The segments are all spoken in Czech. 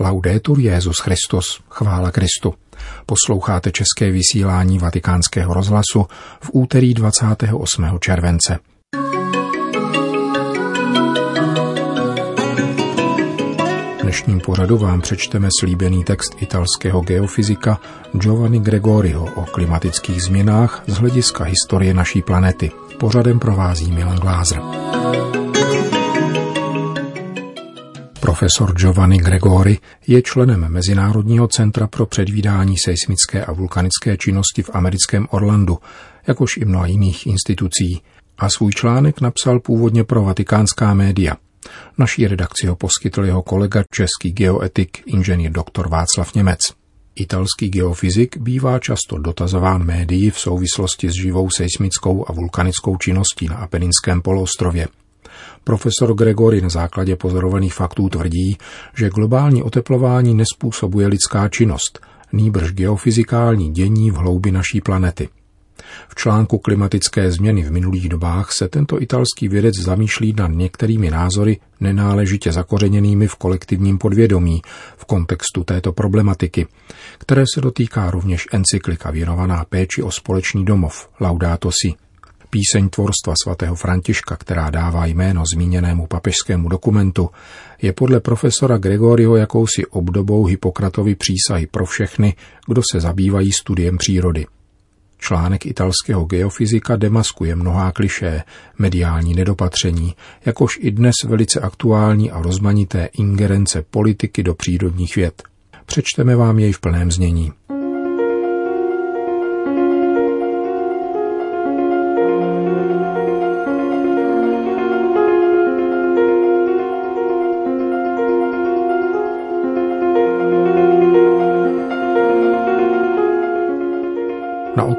Laudetur Jezus Christus, chvála Kristu. Posloucháte české vysílání Vatikánského rozhlasu v úterý 28. července. V dnešním pořadu vám přečteme slíbený text italského geofyzika Giovanni Gregoriho o klimatických změnách z hlediska historie naší planety. Pořadem provází Milan Glázer. Profesor Giovanni Gregori je členem Mezinárodního centra pro předvídání seismické a vulkanické činnosti v americkém Orlandu, jakož i mnoha jiných institucí, a svůj článek napsal původně pro vatikánská média. Naší redakci ho poskytl jeho kolega český geoetik inženýr dr. Václav Němec. Italský geofyzik bývá často dotazován médií v souvislosti s živou seismickou a vulkanickou činností na Apeninském poloostrově. Profesor Gregory na základě pozorovaných faktů tvrdí, že globální oteplování nespůsobuje lidská činnost, nýbrž geofyzikální dění v hloubi naší planety. V článku Klimatické změny v minulých dobách se tento italský vědec zamýšlí nad některými názory nenáležitě zakořeněnými v kolektivním podvědomí v kontextu této problematiky, které se dotýká rovněž encyklika věnovaná péči o společný domov Laudato Si. Píseň tvorstva svatého Františka, která dává jméno zmíněnému papežskému dokumentu, je podle profesora Gregorio jakousi obdobou Hippokratovy přísahy pro všechny, kdo se zabývají studiem přírody. Článek italského geofyzika demaskuje mnohá klišé, mediální nedopatření, jakož i dnes velice aktuální a rozmanité ingerence politiky do přírodních věd. Přečteme vám jej v plném znění.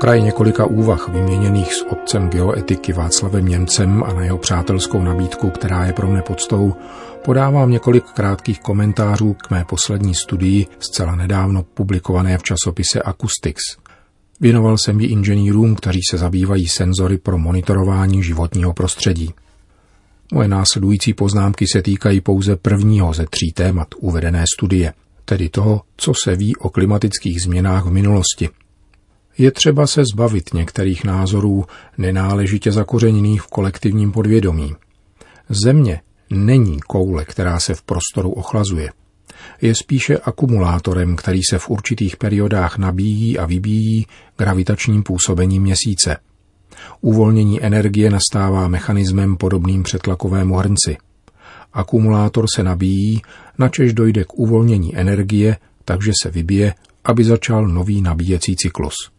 Na okraji několika úvah vyměněných s otcem geoetiky Václavem Němcem a na jeho přátelskou nabídku, která je pro mne podstou, podávám několik krátkých komentářů k mé poslední studii, zcela nedávno publikované v časopise Acoustics. Věnoval jsem ji inženýrům, kteří se zabývají senzory pro monitorování životního prostředí. Moje následující poznámky se týkají pouze prvního ze tří témat uvedené studie, tedy toho, co se ví o klimatických změnách v minulosti – je třeba se zbavit některých názorů nenáležitě zakořeněných v kolektivním podvědomí. Země není koule, která se v prostoru ochlazuje. Je spíše akumulátorem, který se v určitých periodách nabíjí a vybíjí gravitačním působením měsíce. Uvolnění energie nastává mechanismem podobným přetlakovému hrnci. Akumulátor se nabíjí, načež dojde k uvolnění energie, takže se vybije, aby začal nový nabíjecí cyklus.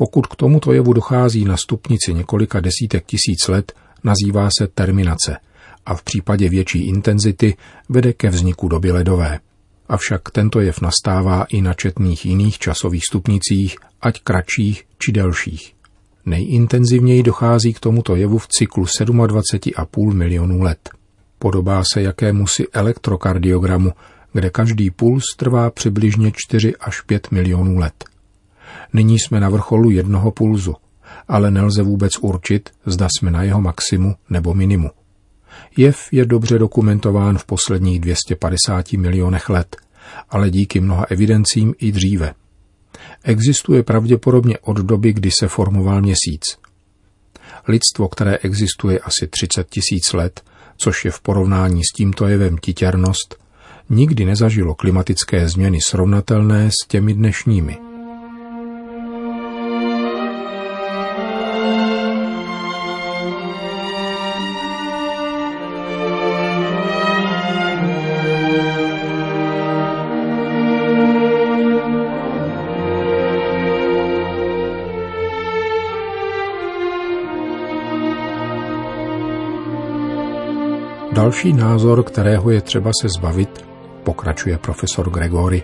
Pokud k tomuto jevu dochází na stupnici několika desítek tisíc let, nazývá se terminace a v případě větší intenzity vede ke vzniku doby ledové. Avšak tento jev nastává i na četných jiných časových stupnicích, ať kratších či delších. Nejintenzivněji dochází k tomuto jevu v cyklu 27,5 milionů let. Podobá se jakémusi elektrokardiogramu, kde každý puls trvá přibližně 4 až 5 milionů let. Nyní jsme na vrcholu jednoho pulzu, ale nelze vůbec určit, zda jsme na jeho maximu nebo minimu. Jev je dobře dokumentován v posledních 250 milionech let, ale díky mnoha evidencím i dříve. Existuje pravděpodobně od doby, kdy se formoval měsíc. Lidstvo, které existuje asi 30 tisíc let, což je v porovnání s tímto jevem titěrnost, nikdy nezažilo klimatické změny srovnatelné s těmi dnešními. Další názor, kterého je třeba se zbavit, pokračuje profesor Gregory,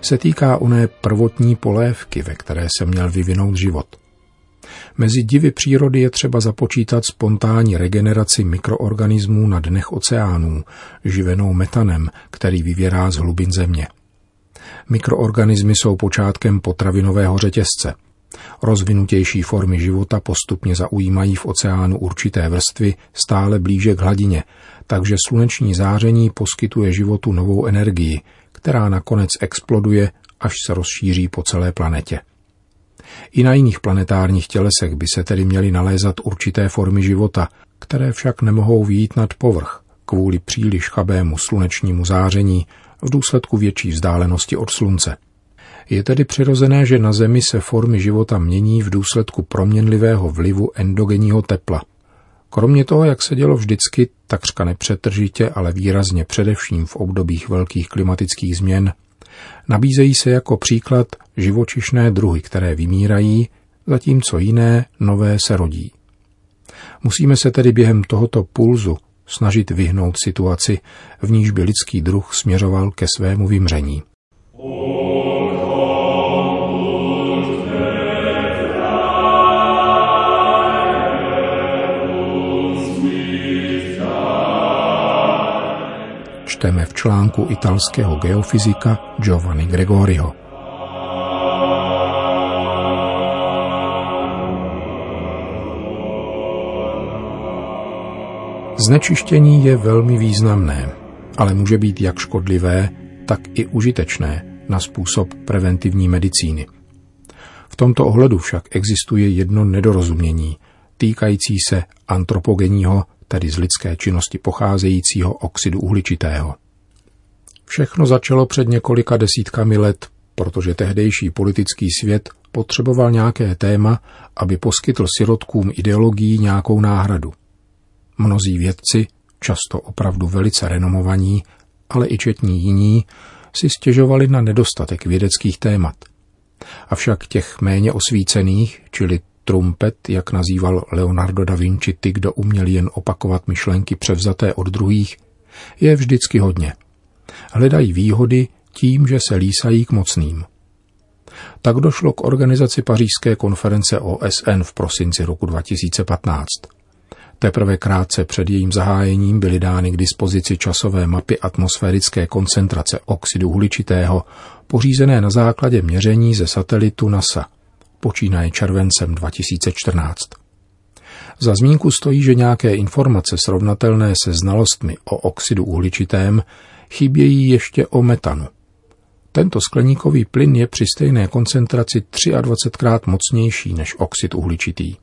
se týká oné prvotní polévky, ve které se měl vyvinout život. Mezi divy přírody je třeba započítat spontánní regeneraci mikroorganismů na dnech oceánů, živenou metanem, který vyvěrá z hlubin země. Mikroorganismy jsou počátkem potravinového řetězce – Rozvinutější formy života postupně zaujímají v oceánu určité vrstvy stále blíže k hladině, takže sluneční záření poskytuje životu novou energii, která nakonec exploduje, až se rozšíří po celé planetě. I na jiných planetárních tělesech by se tedy měly nalézat určité formy života, které však nemohou výjít nad povrch kvůli příliš chabému slunečnímu záření v důsledku větší vzdálenosti od slunce. Je tedy přirozené, že na Zemi se formy života mění v důsledku proměnlivého vlivu endogenního tepla. Kromě toho, jak se dělo vždycky, takřka nepřetržitě, ale výrazně především v obdobích velkých klimatických změn, nabízejí se jako příklad živočišné druhy, které vymírají, zatímco jiné, nové se rodí. Musíme se tedy během tohoto pulzu snažit vyhnout situaci, v níž by lidský druh směřoval ke svému vymření. Čteme v článku italského geofyzika Giovanni Gregoriho. Znečištění je velmi významné, ale může být jak škodlivé, tak i užitečné na způsob preventivní medicíny. V tomto ohledu však existuje jedno nedorozumění, týkající se antropogenního, tedy z lidské činnosti pocházejícího oxidu uhličitého. Všechno začalo před několika desítkami let, protože tehdejší politický svět potřeboval nějaké téma, aby poskytl sirotkům ideologií nějakou náhradu. Mnozí vědci, často opravdu velice renomovaní, ale i četní jiní, si stěžovali na nedostatek vědeckých témat. Avšak těch méně osvícených, čili trumpet, jak nazýval Leonardo da Vinci ty, kdo uměl jen opakovat myšlenky převzaté od druhých, je vždycky hodně. Hledají výhody tím, že se lísají k mocným. Tak došlo k organizaci pařížské konference OSN v prosinci roku 2015. Teprve krátce před jejím zahájením byly dány k dispozici časové mapy atmosférické koncentrace oxidu uhličitého, pořízené na základě měření ze satelitu NASA, počínaje červencem 2014. Za zmínku stojí, že nějaké informace srovnatelné se znalostmi o oxidu uhličitém chybějí ještě o metanu. Tento skleníkový plyn je při stejné koncentraci 23krát mocnější než oxid uhličitý.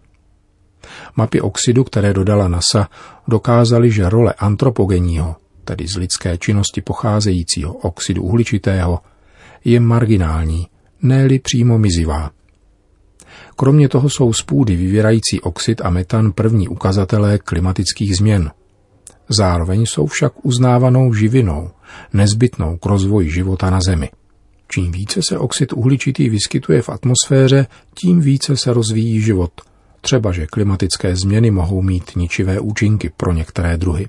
Mapy oxidu, které dodala NASA, dokázaly, že role antropogenního, tedy z lidské činnosti pocházejícího oxidu uhličitého, je marginální, ne přímo mizivá. Kromě toho jsou z půdy vyvěrající oxid a metan první ukazatelé klimatických změn. Zároveň jsou však uznávanou živinou, nezbytnou k rozvoji života na Zemi. Čím více se oxid uhličitý vyskytuje v atmosféře, tím více se rozvíjí život – třeba že klimatické změny mohou mít ničivé účinky pro některé druhy.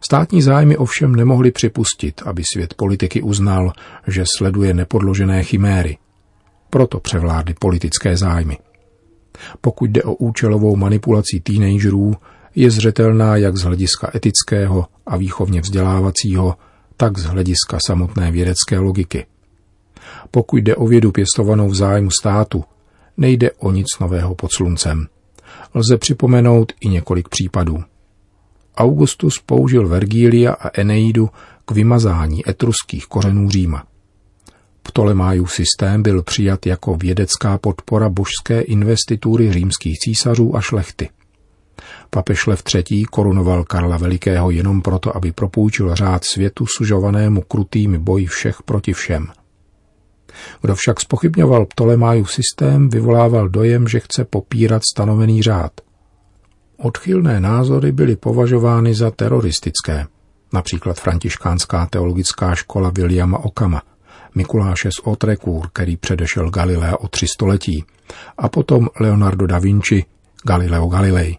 Státní zájmy ovšem nemohly připustit, aby svět politiky uznal, že sleduje nepodložené chiméry. Proto převládly politické zájmy. Pokud jde o účelovou manipulaci teenagerů, je zřetelná jak z hlediska etického a výchovně vzdělávacího, tak z hlediska samotné vědecké logiky. Pokud jde o vědu pěstovanou v zájmu státu, nejde o nic nového pod sluncem. Lze připomenout i několik případů. Augustus použil Vergília a Eneidu k vymazání etruských kořenů Říma. Ptolemájův systém byl přijat jako vědecká podpora božské investitury římských císařů a šlechty. Papež Lev III. korunoval Karla Velikého jenom proto, aby propůjčil řád světu sužovanému krutými boji všech proti všem – kdo však spochybňoval Ptolemájův systém, vyvolával dojem, že chce popírat stanovený řád. Odchylné názory byly považovány za teroristické, například františkánská teologická škola Williama Okama, Mikuláše z Otrekur, který předešel Galilea o tři století, a potom Leonardo da Vinci, Galileo Galilei.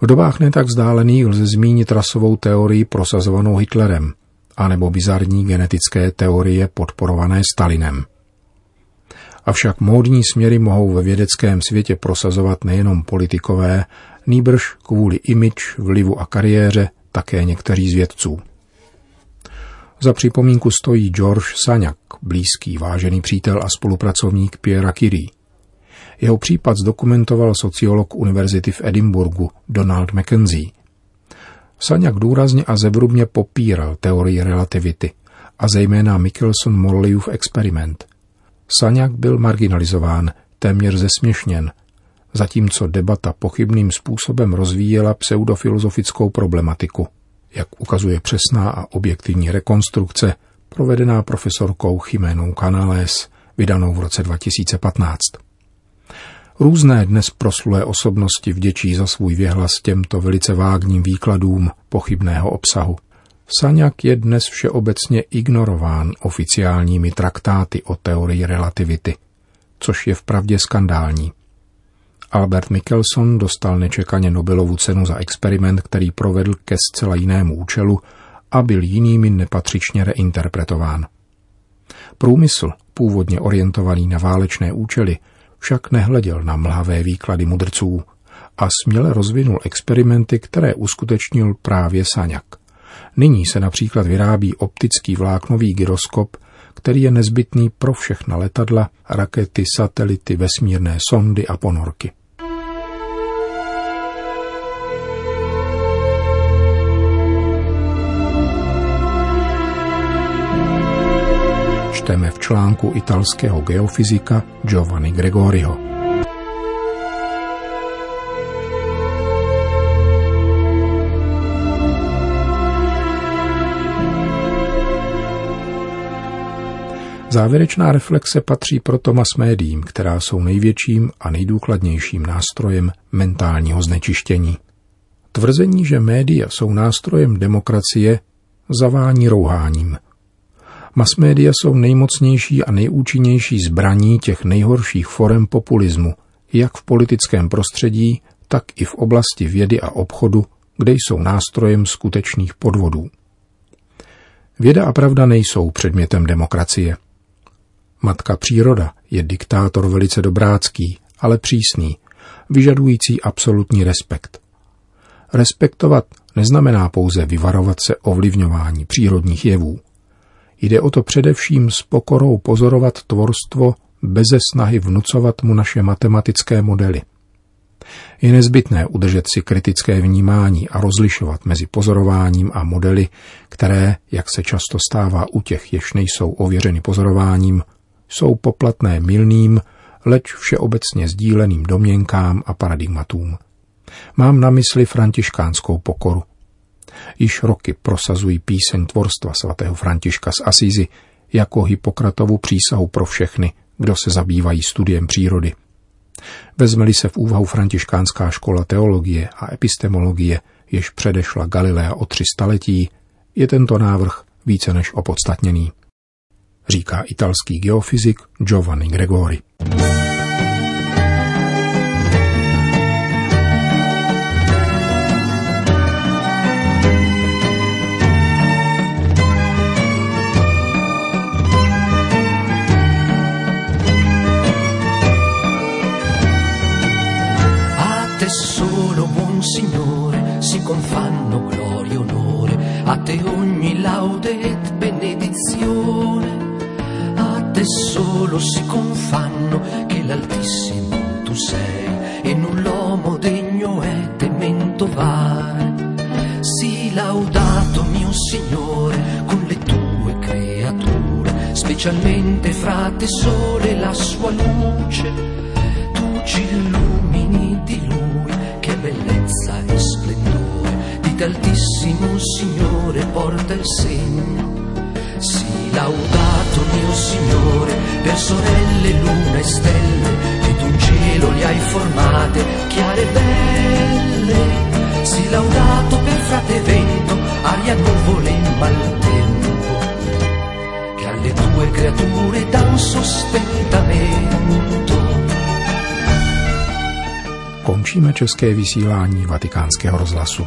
V dobách netak vzdálených lze zmínit rasovou teorii prosazovanou Hitlerem, anebo bizarní genetické teorie podporované Stalinem. Avšak módní směry mohou ve vědeckém světě prosazovat nejenom politikové, nýbrž kvůli imič, vlivu a kariéře také někteří z vědců. Za připomínku stojí George Saňak, blízký vážený přítel a spolupracovník Pierre Curie. Jeho případ zdokumentoval sociolog univerzity v Edinburgu Donald Mackenzie. Saňak důrazně a zevrubně popíral teorii relativity a zejména Michelson-Morleyův experiment. Saňak byl marginalizován, téměř zesměšněn, zatímco debata pochybným způsobem rozvíjela pseudofilozofickou problematiku, jak ukazuje přesná a objektivní rekonstrukce, provedená profesorkou Chiménou Canales, vydanou v roce 2015. Různé dnes proslulé osobnosti vděčí za svůj věhlas těmto velice vágním výkladům pochybného obsahu. Saňak je dnes všeobecně ignorován oficiálními traktáty o teorii relativity, což je vpravdě skandální. Albert Michelson dostal nečekaně Nobelovu cenu za experiment, který provedl ke zcela jinému účelu a byl jinými nepatřičně reinterpretován. Průmysl, původně orientovaný na válečné účely, však nehleděl na mlhavé výklady mudrců a směle rozvinul experimenty, které uskutečnil právě Saňak. Nyní se například vyrábí optický vláknový gyroskop, který je nezbytný pro všechna letadla, rakety, satelity, vesmírné sondy a ponorky. Čteme v článku italského geofyzika Giovanni Gregoriho. Závěrečná reflexe patří proto mass médiím, která jsou největším a nejdůkladnějším nástrojem mentálního znečištění. Tvrzení, že média jsou nástrojem demokracie, zavání rouháním – Masmédia jsou nejmocnější a nejúčinnější zbraní těch nejhorších forem populismu, jak v politickém prostředí, tak i v oblasti vědy a obchodu, kde jsou nástrojem skutečných podvodů. Věda a pravda nejsou předmětem demokracie. Matka příroda je diktátor velice dobrácký, ale přísný, vyžadující absolutní respekt. Respektovat neznamená pouze vyvarovat se ovlivňování přírodních jevů. Jde o to především s pokorou pozorovat tvorstvo beze snahy vnucovat mu naše matematické modely. Je nezbytné udržet si kritické vnímání a rozlišovat mezi pozorováním a modely, které, jak se často stává u těch, jež nejsou ověřeny pozorováním, jsou poplatné milným, leč všeobecně sdíleným domněnkám a paradigmatům. Mám na mysli františkánskou pokoru, Již roky prosazují píseň tvorstva svatého Františka z Asízy jako Hippokratovu přísahu pro všechny, kdo se zabývají studiem přírody. Vezmeli se v úvahu františkánská škola teologie a epistemologie, jež předešla Galilea o tři staletí, je tento návrh více než opodstatněný, říká italský geofyzik Giovanni Gregori. A te ogni laude ed benedizione, a te solo si confanno che l'Altissimo tu sei. E non l'uomo degno è temento vai. Sii laudato mio Signore con le tue creature, specialmente fra te sole la sua luce, tu ci illumini di lui, che bellezza e di altissimo Signore porta il segno. Sii laudato mio Signore per sorelle, luna e stelle, che tu cielo li hai formate, chiare e belle. Sii laudato per frate vento, aria, nuvole e maltempo, che alle tue creature dan sostentamento. Končíme české vysílání vatikánského rozhlasu.